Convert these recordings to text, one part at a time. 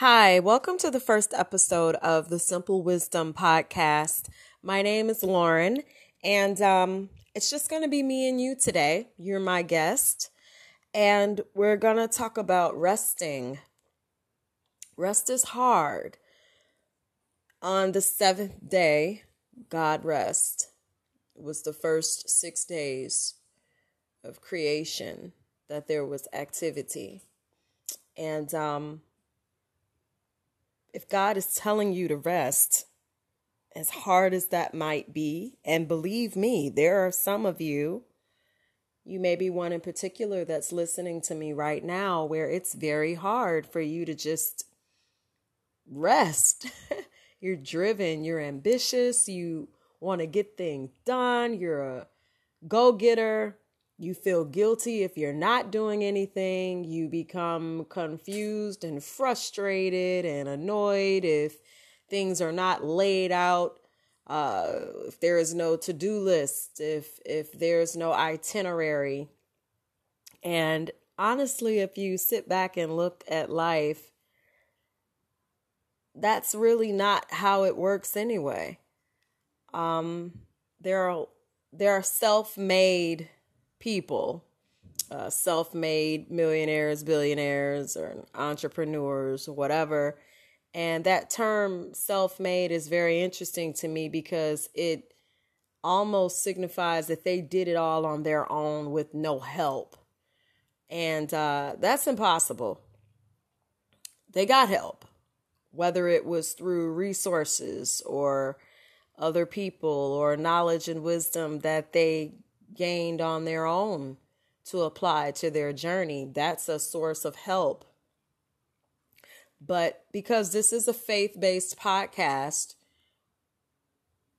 Hi, welcome to the first episode of the Simple Wisdom Podcast. My name is Lauren, and um, it's just going to be me and you today. You're my guest, and we're going to talk about resting. Rest is hard. On the seventh day, God rest. It was the first six days of creation that there was activity. And um, if God is telling you to rest, as hard as that might be, and believe me, there are some of you, you may be one in particular that's listening to me right now, where it's very hard for you to just rest. you're driven, you're ambitious, you want to get things done, you're a go getter, you feel guilty if you're not doing anything. You become confused and frustrated and annoyed if things are not laid out. Uh, if there is no to-do list, if if there's no itinerary. And honestly, if you sit back and look at life, that's really not how it works anyway. Um, there are there are self-made people, uh, self made millionaires, billionaires, or entrepreneurs, or whatever. And that term self made is very interesting to me because it almost signifies that they did it all on their own with no help. And uh, that's impossible. They got help, whether it was through resources or other people or knowledge and wisdom that they gained on their own to apply to their journey. That's a source of help. But because this is a faith based podcast,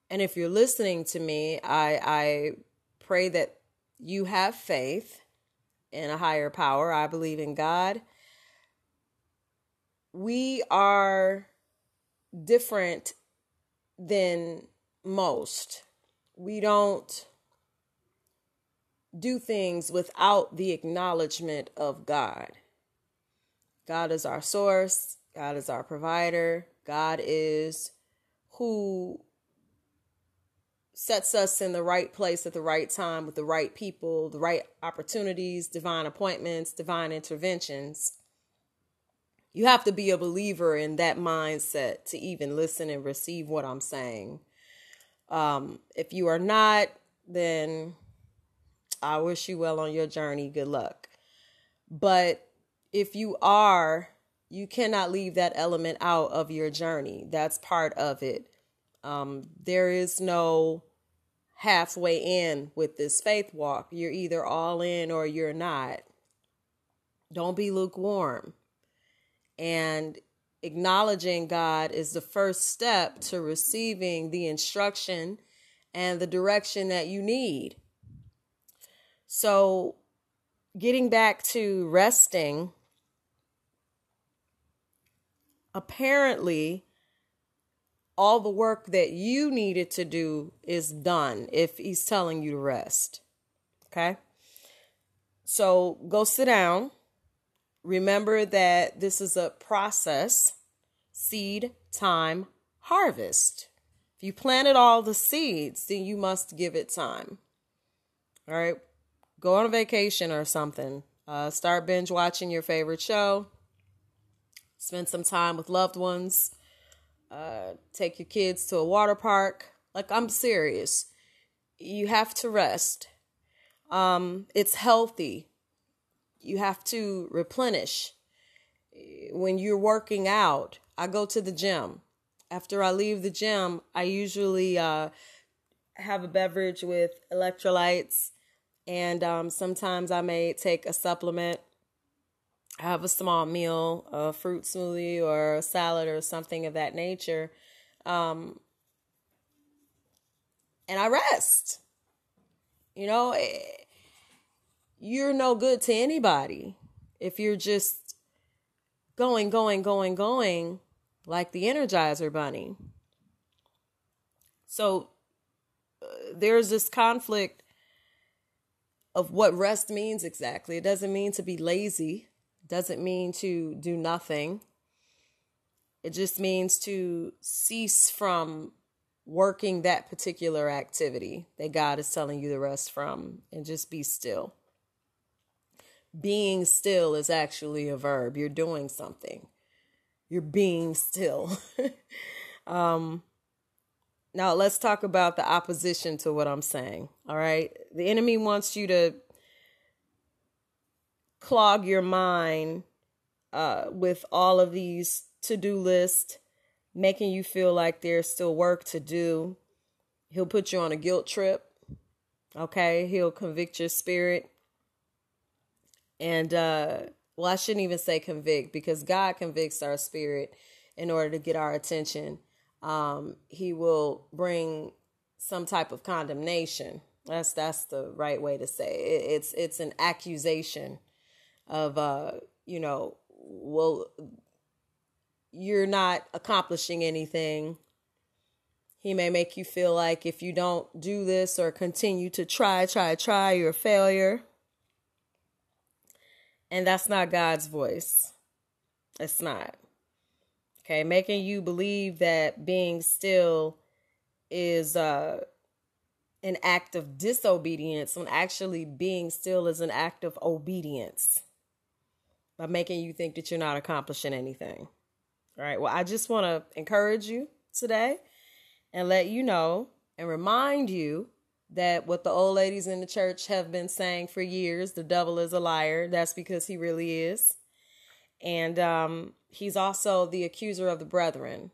and if you're listening to me, I, I pray that you have faith in a higher power. I believe in God. We are different than most. We don't do things without the acknowledgement of God. God is our source, God is our provider, God is who sets us in the right place at the right time with the right people, the right opportunities, divine appointments, divine interventions. You have to be a believer in that mindset to even listen and receive what I'm saying. Um, if you are not, then I wish you well on your journey. Good luck. But if you are, you cannot leave that element out of your journey. That's part of it. Um, there is no halfway in with this faith walk. You're either all in or you're not. Don't be lukewarm. And acknowledging God is the first step to receiving the instruction and the direction that you need. So, getting back to resting, apparently, all the work that you needed to do is done if he's telling you to rest. Okay? So, go sit down. Remember that this is a process seed, time, harvest. If you planted all the seeds, then you must give it time. All right go on a vacation or something. Uh, start binge watching your favorite show. Spend some time with loved ones. Uh, take your kids to a water park. Like, I'm serious. You have to rest. Um, it's healthy. You have to replenish. When you're working out, I go to the gym. After I leave the gym, I usually uh, have a beverage with electrolytes and um, sometimes I may take a supplement, have a small meal, a fruit smoothie or a salad or something of that nature. Um, and I rest. You know, eh, you're no good to anybody if you're just going, going, going, going like the Energizer Bunny. So uh, there's this conflict of what rest means exactly. It doesn't mean to be lazy, it doesn't mean to do nothing. It just means to cease from working that particular activity that God is telling you to rest from and just be still. Being still is actually a verb. You're doing something. You're being still. um now let's talk about the opposition to what I'm saying. All right? The enemy wants you to clog your mind uh, with all of these to-do lists making you feel like there's still work to do. He'll put you on a guilt trip. Okay, he'll convict your spirit. And uh well, I shouldn't even say convict because God convicts our spirit in order to get our attention. Um, he will bring some type of condemnation. That's that's the right way to say it. It's it's an accusation of uh, you know, well you're not accomplishing anything. He may make you feel like if you don't do this or continue to try, try, try, you're a failure. And that's not God's voice. It's not. Okay, making you believe that being still is uh an act of disobedience when actually being still is an act of obedience by making you think that you're not accomplishing anything. All right. Well, I just want to encourage you today and let you know and remind you that what the old ladies in the church have been saying for years the devil is a liar. That's because he really is. And um, he's also the accuser of the brethren.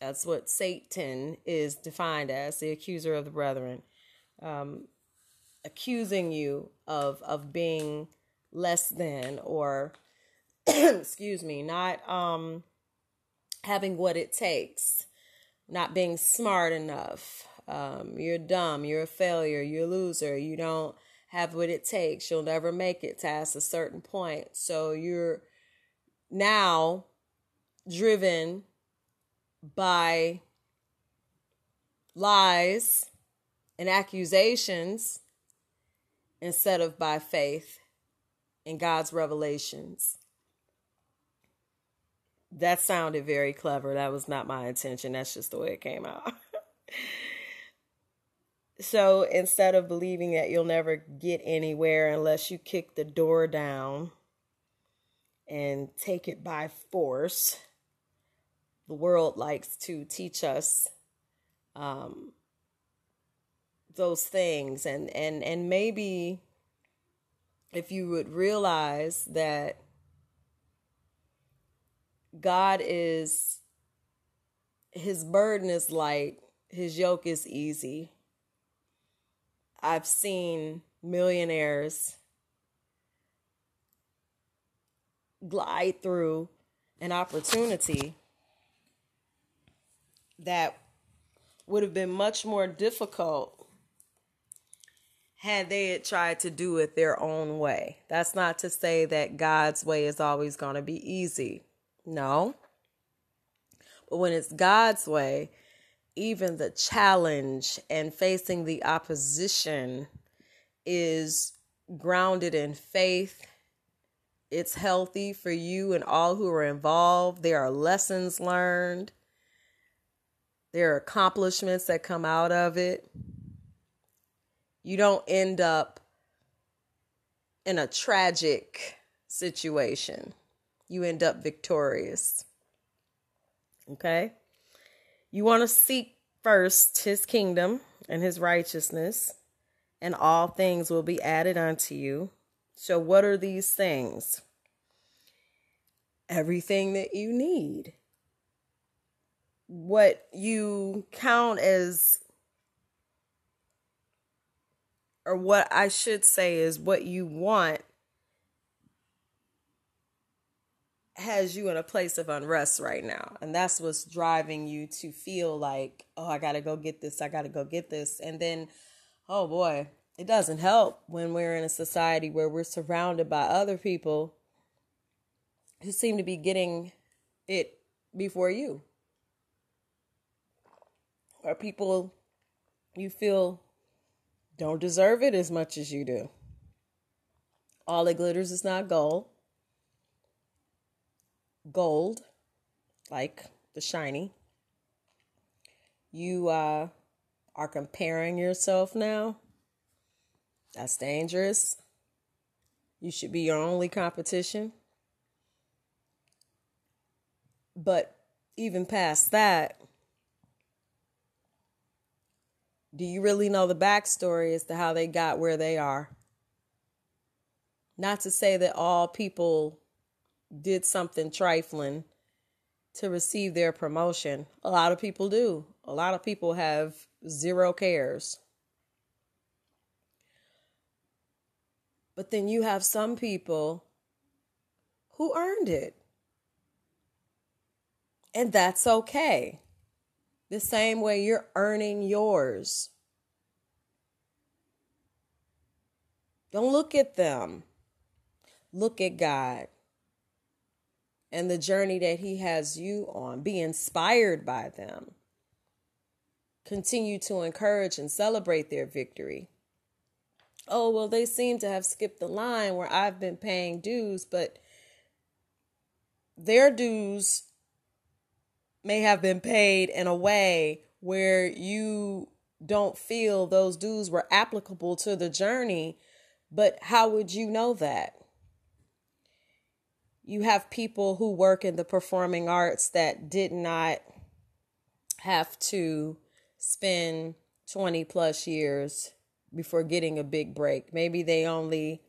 That's what Satan is defined as the accuser of the brethren. Um, accusing you of of being less than or excuse me not um having what it takes, not being smart enough. Um, you're dumb, you're a failure, you're a loser, you don't have what it takes, you'll never make it past a certain point. So you're now driven by lies and accusations instead of by faith in God's revelations that sounded very clever. That was not my intention. That's just the way it came out. so instead of believing that you'll never get anywhere unless you kick the door down and take it by force, the world likes to teach us um, those things and and and maybe if you would realize that God is, his burden is light, his yoke is easy. I've seen millionaires glide through an opportunity that would have been much more difficult had they had tried to do it their own way. That's not to say that God's way is always going to be easy. No. But when it's God's way, even the challenge and facing the opposition is grounded in faith. It's healthy for you and all who are involved. There are lessons learned, there are accomplishments that come out of it. You don't end up in a tragic situation you end up victorious. Okay? You want to seek first his kingdom and his righteousness, and all things will be added unto you. So, what are these things? Everything that you need. What you count as, or what I should say is what you want has you in a place of unrest right now. And that's what's driving you to feel like, oh, I got to go get this. I got to go get this. And then, oh boy, it doesn't help when we're in a society where we're surrounded by other people who seem to be getting it before you. Or people you feel don't deserve it as much as you do. All that glitters is not gold gold. like the shiny. You uh, are comparing yourself now. That's dangerous. You should be your only competition. But even past that, do you really know the backstory as to how they got where they are? Not to say that all people did something trifling to receive their promotion. A lot of people do. A lot of people have zero cares. But then you have some people who earned it. And that's okay. The same way you're earning yours. Don't look at them. Look at God and the journey that He has you on. Be inspired by them. Continue to encourage and celebrate their victory. Oh, well, they seem to have skipped the line where I've been paying dues, but their dues may have been paid in a way where you don't feel those dues were applicable to the journey. But how would you know that? you have people who work in the performing arts that did not have to spend 20 plus years before getting a big break. Maybe they only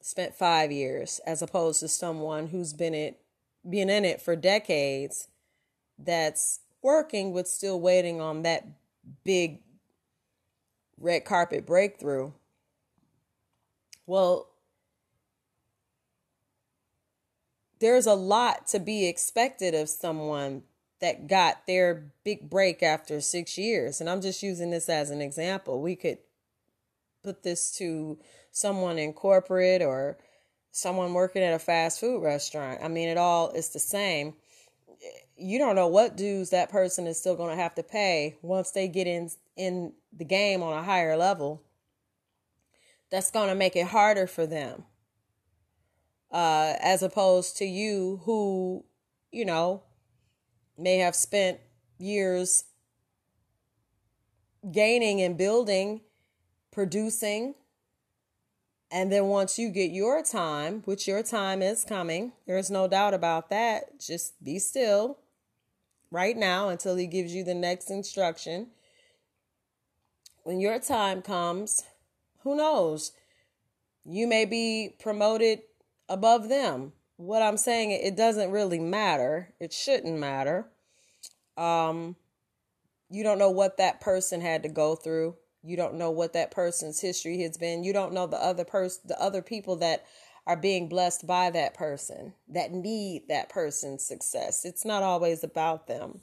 spent 5 years as opposed to someone who's been it been in it for decades that's working but still waiting on that big red carpet breakthrough. Well, there's a lot to be expected of someone that got their big break after six years. And I'm just using this as an example. We could put this to someone in corporate or someone working at a fast food restaurant. I mean, it all is the same. You don't know what dues that person is still going to have to pay once they get in in the game on a higher level. That's going to make it harder for them uh, as opposed to you who, you know, may have spent years gaining and building, producing. And then once you get your time, which your time is coming, there's no doubt about that. Just be still right now until he gives you the next instruction. When your time comes, who knows? You may be promoted above them. What I'm saying, it doesn't really matter. It shouldn't matter. Um, you don't know what that person had to go through. You don't know what that person's history has been. You don't know the other person, the other people that are being blessed by that person that need that person's success. It's not always about them.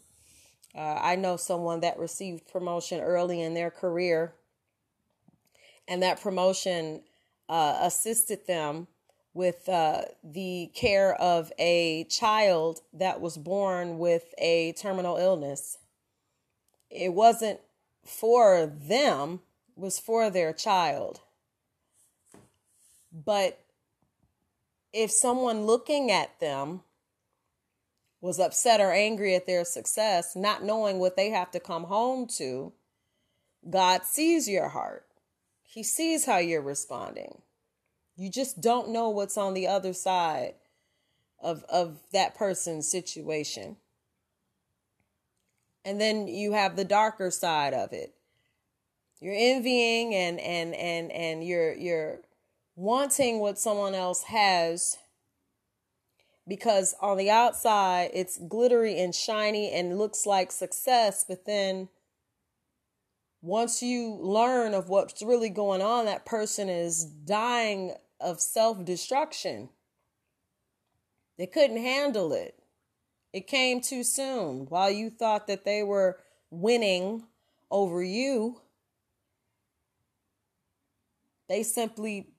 Uh, I know someone that received promotion early in their career, and that promotion uh, assisted them with uh, the care of a child that was born with a terminal illness. It wasn't for them, was for their child. But if someone looking at them was upset or angry at their success, not knowing what they have to come home to, God sees your heart. He sees how you're responding. You just don't know what's on the other side of of that person's situation. And then you have the darker side of it. You're envying and and and and you're you're wanting what someone else has because on the outside it's glittery and shiny and looks like success, but then once you learn of what's really going on, that person is dying of self destruction. They couldn't handle it. It came too soon. While you thought that they were winning over you, they simply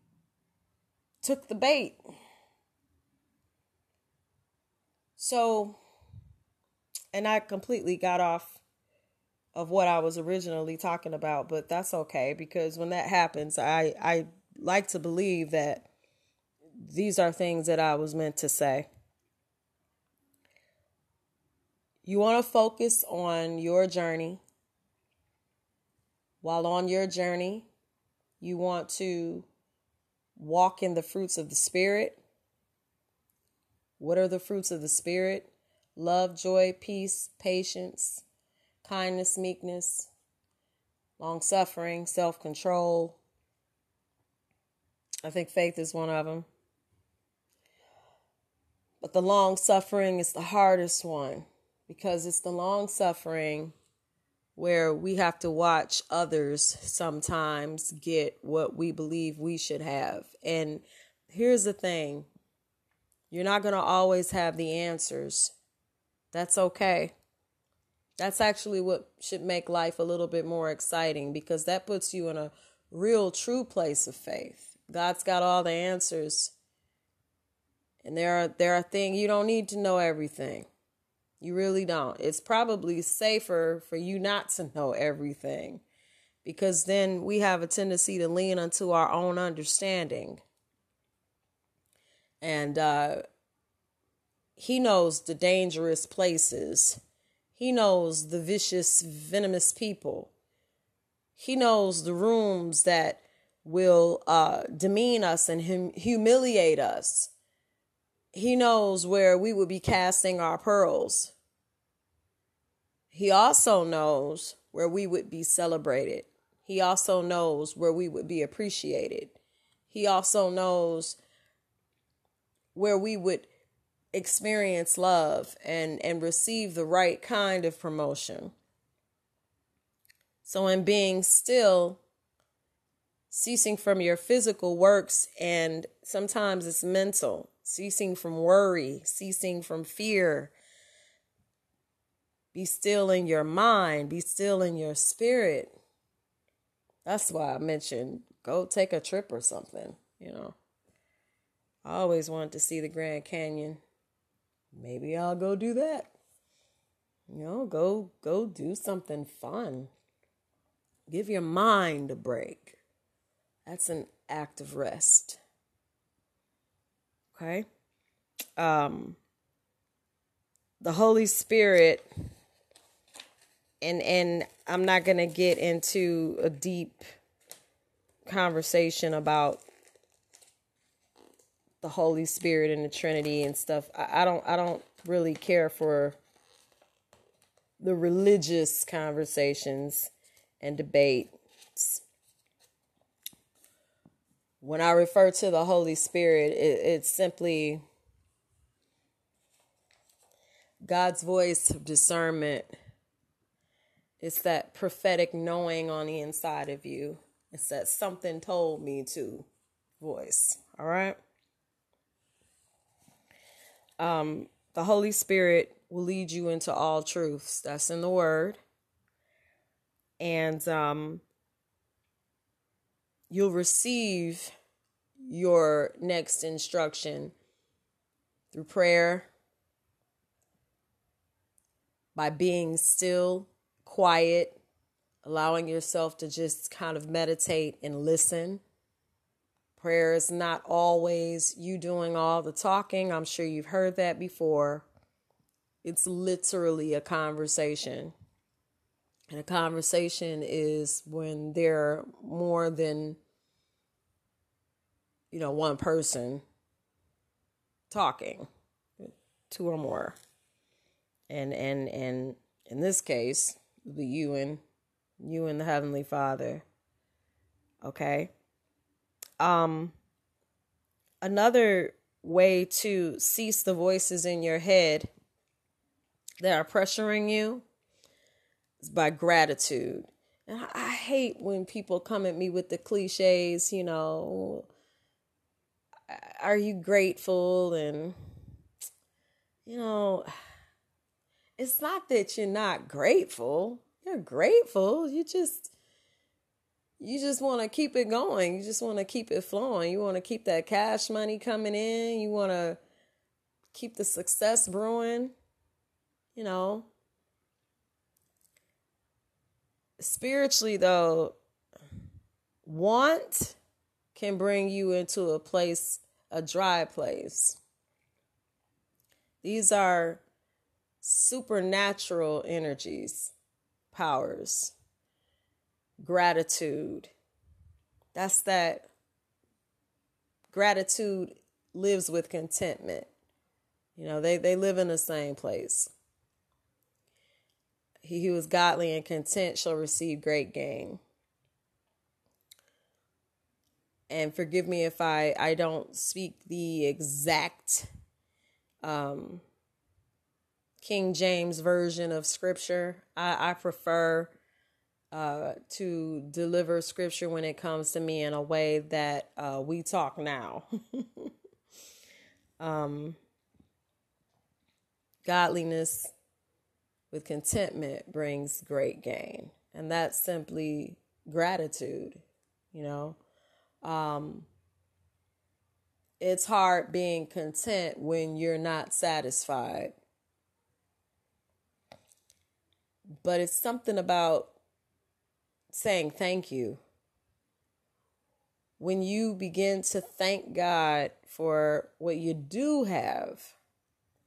took the bait. So, and I completely got off of what I was originally talking about, but that's okay because when that happens, I I like to believe that these are things that I was meant to say. You want to focus on your journey. While on your journey, you want to walk in the fruits of the Spirit. What are the fruits of the Spirit? Love, joy, peace, patience, kindness, meekness, long suffering, self control. I think faith is one of them. But the long suffering is the hardest one because it's the long suffering where we have to watch others sometimes get what we believe we should have. And here's the thing you're not going to always have the answers. That's okay. That's actually what should make life a little bit more exciting because that puts you in a real, true place of faith. God's got all the answers. And there are there are things you don't need to know everything. You really don't. It's probably safer for you not to know everything because then we have a tendency to lean unto our own understanding. And uh, he knows the dangerous places, he knows the vicious, venomous people, he knows the rooms that will uh, demean us and hum- humiliate us he knows where we would be casting our pearls. He also knows where we would be celebrated. He also knows where we would be appreciated. He also knows where we would experience love and, and receive the right kind of promotion. So, in being still, ceasing from your physical works, and sometimes it's mental, ceasing from worry, ceasing from fear. Be still in your mind, be still in your spirit. That's why I mentioned go take a trip or something, you know. I always wanted to see the Grand Canyon. Maybe I'll go do that. You know, go go do something fun. Give your mind a break. That's an act of rest. Okay. Um, the Holy Spirit, and and I'm not gonna get into a deep conversation about the Holy Spirit and the Trinity and stuff. I, I don't I don't really care for the religious conversations and debates when I refer to the Holy Spirit, it, it's simply God's voice of discernment. It's that prophetic knowing on the inside of you. It's that something told me to voice. All right. Um, the Holy Spirit will lead you into all truths. That's in the Word. And um, you'll receive your next instruction through prayer, by being still, quiet, allowing yourself to just kind of meditate and listen. Prayer is not always you doing all the talking. I'm sure you've heard that before. It's literally a conversation. And a conversation is when there are more than, you know, one person talking, two or more. And and and in this case, the you and you and the Heavenly Father. Okay. Um another way to cease the voices in your head that are pressuring you by gratitude. And I hate when people come at me with the cliches, you know, are you grateful? And, you know, it's not that you're not grateful. You're grateful. You just, you just want to keep it going. You just want to keep it flowing. You want to keep that cash money coming in. You want to keep the success brewing. You know, spiritually though want can bring you into a place a dry place these are supernatural energies, powers, gratitude. That's that gratitude lives with contentment. You know, they, they live in the same place. He who is godly and content shall receive great gain. And forgive me if I, I don't speak the exact um, King James version of scripture. I, I prefer uh, to deliver scripture when it comes to me in a way that uh, we talk now. um, godliness with contentment brings great gain. And that's simply gratitude, you know. Um, it's hard being content when you're not satisfied. But it's something about saying thank you. When you begin to thank God for what you do have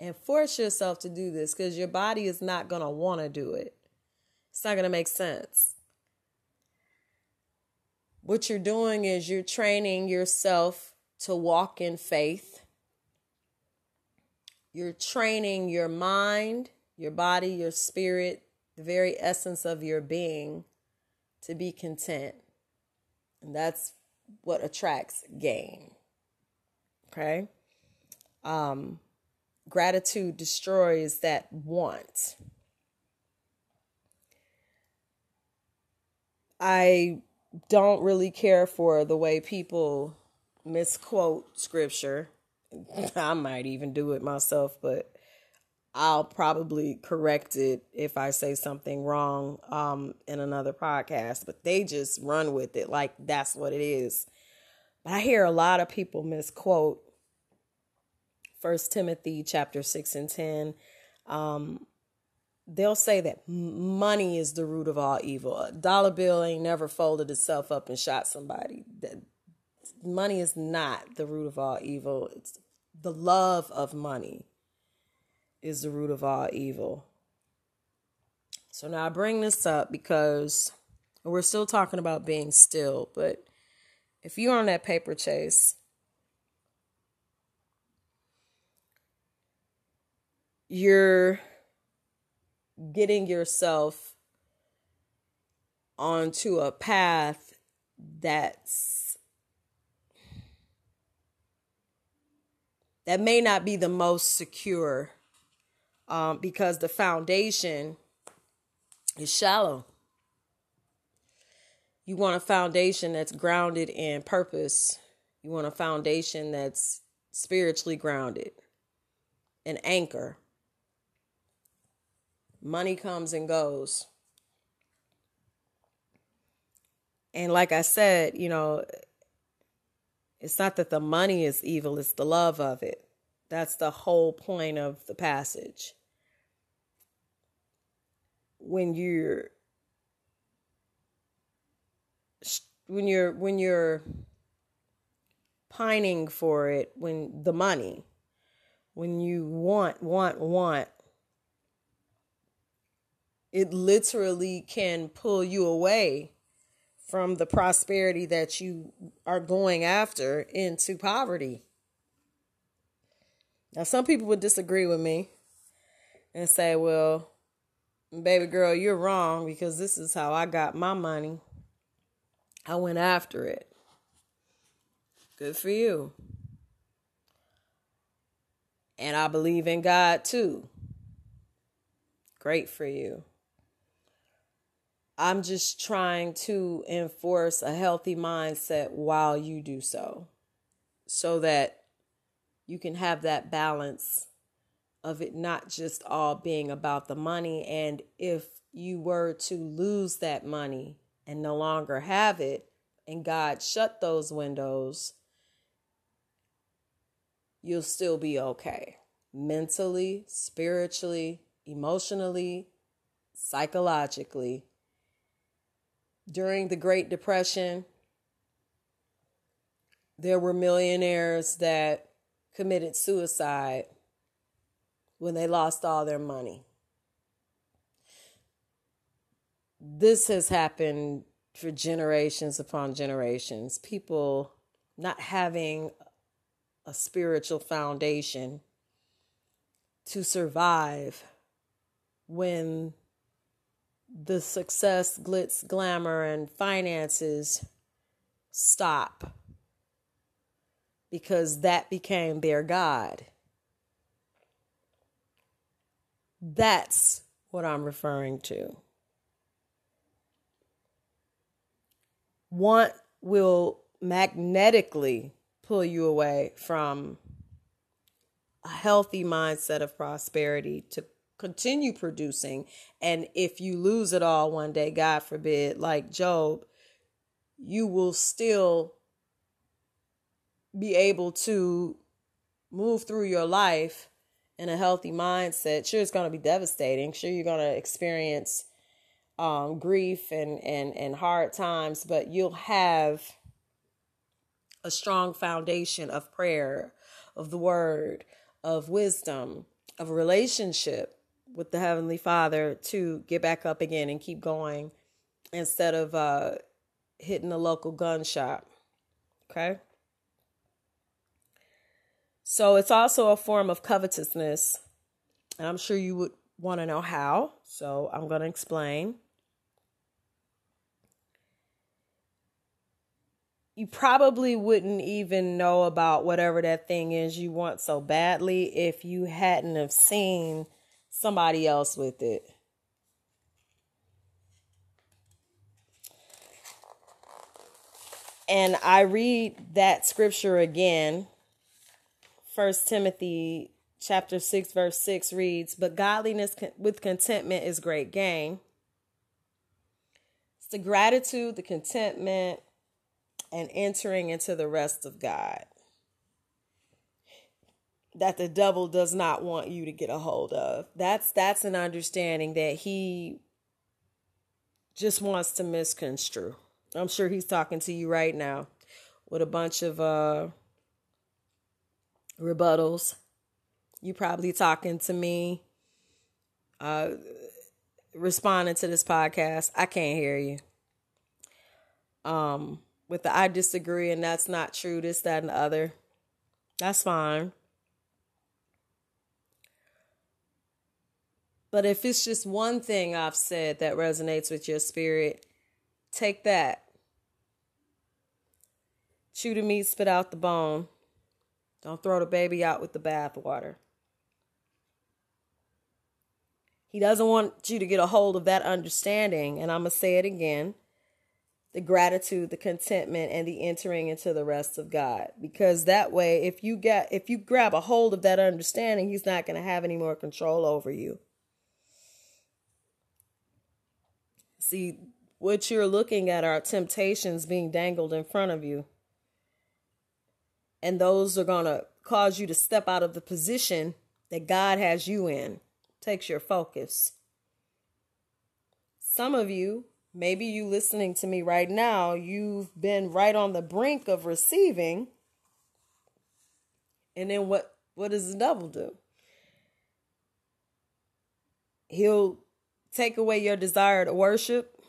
and force yourself to do this because your body is not going to want to do it, it's not going to make sense. What you're doing is you're training yourself to walk in faith. You're training your mind, your body, your spirit, the very essence of your being to be content. And that's what attracts gain. Okay? Um, gratitude destroys that want. I don't really care for the way people misquote scripture. I might even do it myself, but I'll probably correct it if I say something wrong um, in another podcast, but they just run with it like that's what it is. But I hear a lot of people misquote First Timothy chapter six and ten. Um, they'll say that money is the root of all evil. A dollar bill ain't never folded itself up and shot somebody. That money is not the root of all evil. It's the love of money is the root of all evil. So now I bring this up because we're still talking about being still, but if you're on that paper chase, you're getting yourself onto a path that's that may not be the most secure um, because the foundation is shallow. You want a foundation that's grounded in purpose. You want a foundation that's spiritually grounded, an anchor. Money comes and goes. And like I said, you know, it's not that the money is evil, it's the love of it. That's the whole point of the passage. When you're when you're when you're pining for it, when the money, when you want, want, want, it literally can pull you away from the prosperity that you are going after into poverty. Now, some people would disagree with me and say, well, baby girl, you're wrong because this is how I got my money. I went after it. Good for you. And I believe in God too. Great for you. I'm just trying to enforce a healthy mindset while you do so, so that you can have that balance of it not just all being about the money. And if you were to lose that money and no longer have it, and God shut those windows, you'll still be okay mentally, spiritually, emotionally, psychologically during the Great Depression, there were millionaires that committed suicide when they lost all their money. This has happened for generations upon generations. People not having a spiritual foundation to survive when the success, glitz, glamour, and finances stop because that became their God. That's what I'm referring to. Want will magnetically pull you away from a healthy mindset of prosperity to continue producing. And if you lose it all one day, God forbid, like Job, you will still be able to move through your life in a healthy mindset. Sure, it's going to be devastating. Sure, you're going to experience um, grief and, and, and hard times, but you'll have a strong foundation of prayer, of the word, of wisdom, of relationship with the Heavenly Father to get back up again and keep going instead of uh, hitting the local gun shop. Okay? So it's also a form of covetousness. And I'm sure you would want to know how. So I'm going to explain. You probably wouldn't even know about whatever that thing is you want so badly if you hadn't have seen somebody else with it. And I read that scripture again First Timothy chapter 6 verse 6 reads, "But godliness with contentment is great gain." It's the gratitude, the contentment, and entering into the rest of God that the devil does not want you to get a hold of. That's that's an understanding that he just wants to misconstrue. I'm sure he's talking to you right now with a bunch of uh rebuttals. You probably talking to me, uh, responding to this podcast. I can't hear you. Um, with the I disagree and that's not true, this, that, and the other. That's fine. But if it's just one thing I've said that resonates with your spirit, take that. Chew the meat, spit out the bone. Don't throw the baby out with the bathwater. He doesn't want you to get a hold of that understanding. And I'm going to say it again the gratitude, the contentment, and the entering into the rest of God. Because that way, if you get if you grab a hold of that understanding, he's not going to have any more control over you. See, what you're looking at are temptations being dangled in front of you and those are going to cause you to step out of the position that God has you in. Takes your focus. Some of you, maybe you listening to me right now, you've been right on the brink of receiving. And then what what does the devil do? He'll take away your desire to worship.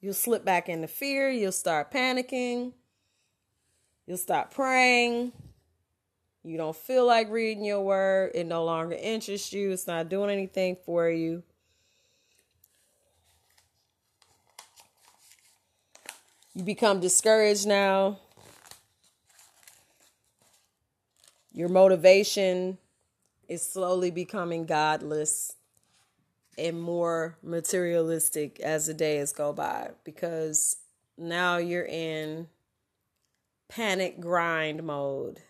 You'll slip back into fear, you'll start panicking You'll stop praying. You don't feel like reading your word. It no longer interests you. It's not doing anything for you. You become discouraged now. Your motivation is slowly becoming godless and more materialistic as the days go by because now you're in panic grind mode.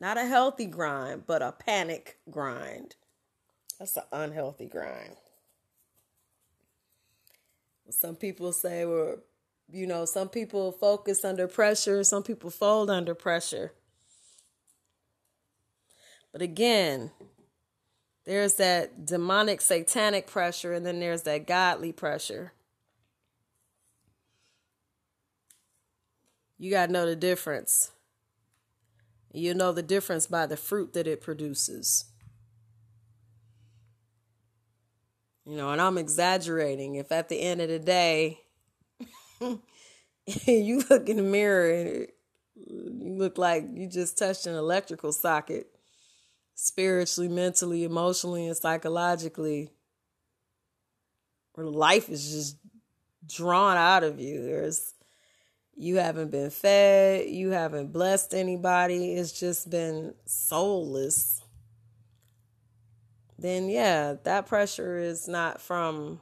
Not a healthy grind, but a panic grind. That's an unhealthy grind. Some people say, well, you know, some people focus under pressure, some people fold under pressure. But again, there's that demonic, satanic pressure, and then there's that godly pressure. You got to know the difference. You know the difference by the fruit that it produces. You know, and I'm exaggerating. If at the end of the day, you look in the mirror and you look like you just touched an electrical socket spiritually, mentally, emotionally, and psychologically. Or life is just drawn out of you. There's you haven't been fed, you haven't blessed anybody, it's just been soulless. Then yeah, that pressure is not from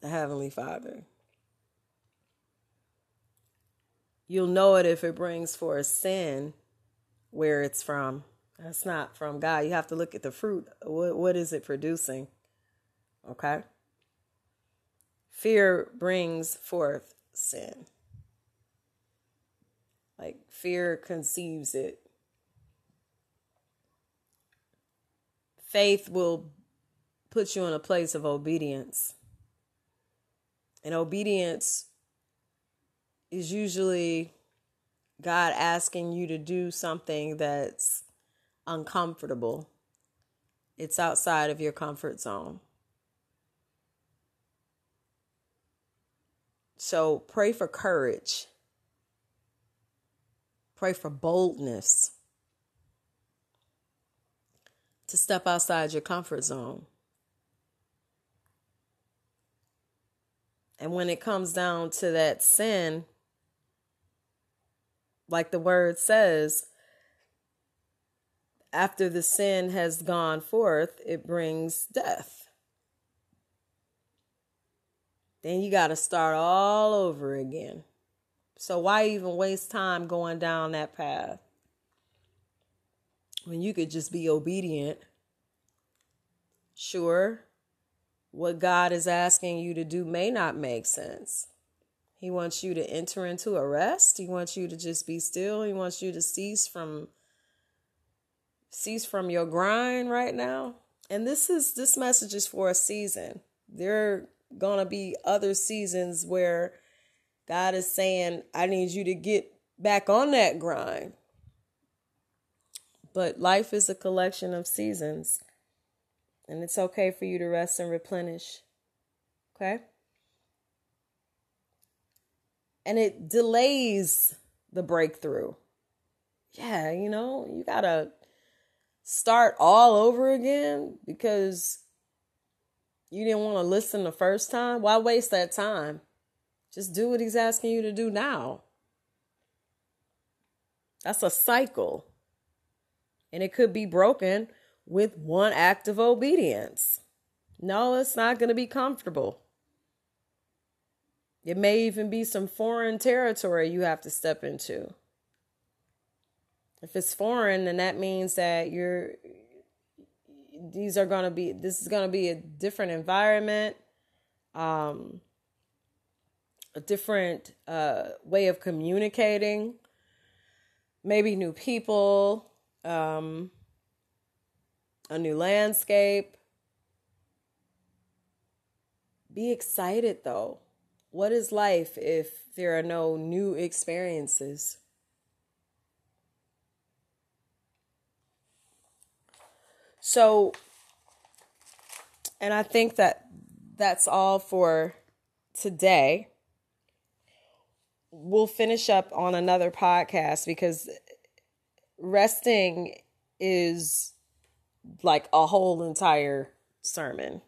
the Heavenly Father. You'll know it if it brings forth sin where it's from. That's not from God. You have to look at the fruit. What, what is it producing? Okay? Fear brings forth sin. Like fear conceives it. Faith will put you in a place of obedience. And obedience is usually God asking you to do something that's uncomfortable. It's outside of your comfort zone. So pray for courage. Pray for boldness to step outside your comfort zone. And when it comes down to that sin, like the word says, after the sin has gone forth, it brings death. Then you got to start all over again. So, why even waste time going down that path when you could just be obedient? Sure, what God is asking you to do may not make sense. He wants you to enter into a rest. He wants you to just be still. He wants you to cease from cease from your grind right now. And this is this message is for a season. There to be other seasons where God is saying, I need you to get back on that grind. But life is a collection of seasons. And it's okay for you to rest and replenish. Okay? And it delays the breakthrough. Yeah, you know, you got to start all over again because you didn't want to listen the first time. Why waste that time? Just do what he's asking you to do now. That's a cycle. And it could be broken with one act of obedience. No, it's not going to be comfortable. It may even be some foreign territory you have to step into. If it's foreign, then that means that you're these are going to be this is going to be a different environment um a different uh way of communicating maybe new people um a new landscape be excited though what is life if there are no new experiences? So, and I think that that's all for today. We'll finish up on another podcast because resting is like a whole entire sermon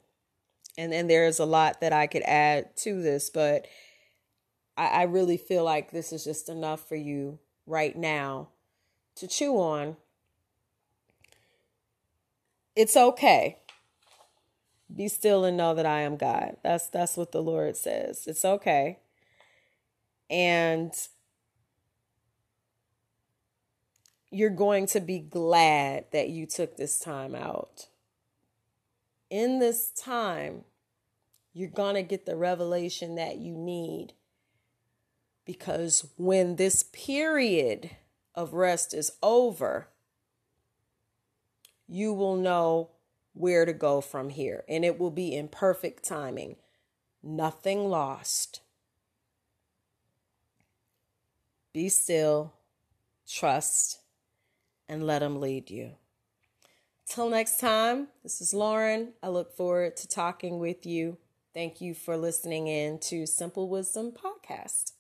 and and there's a lot that I could add to this, but I, I really feel like this is just enough for you right now to chew on. It's okay. Be still and know that I am God. That's that's what the Lord says. It's okay. And you're going to be glad that you took this time out. In this time, you're going to get the revelation that you need. Because when this period of rest is over, you will know where to go from here. And it will be in perfect timing. Nothing lost. Be still, trust, and let Him lead you. Till next time, this is Lauren. I look forward to talking with you. Thank you for listening in to Simple Wisdom Podcast.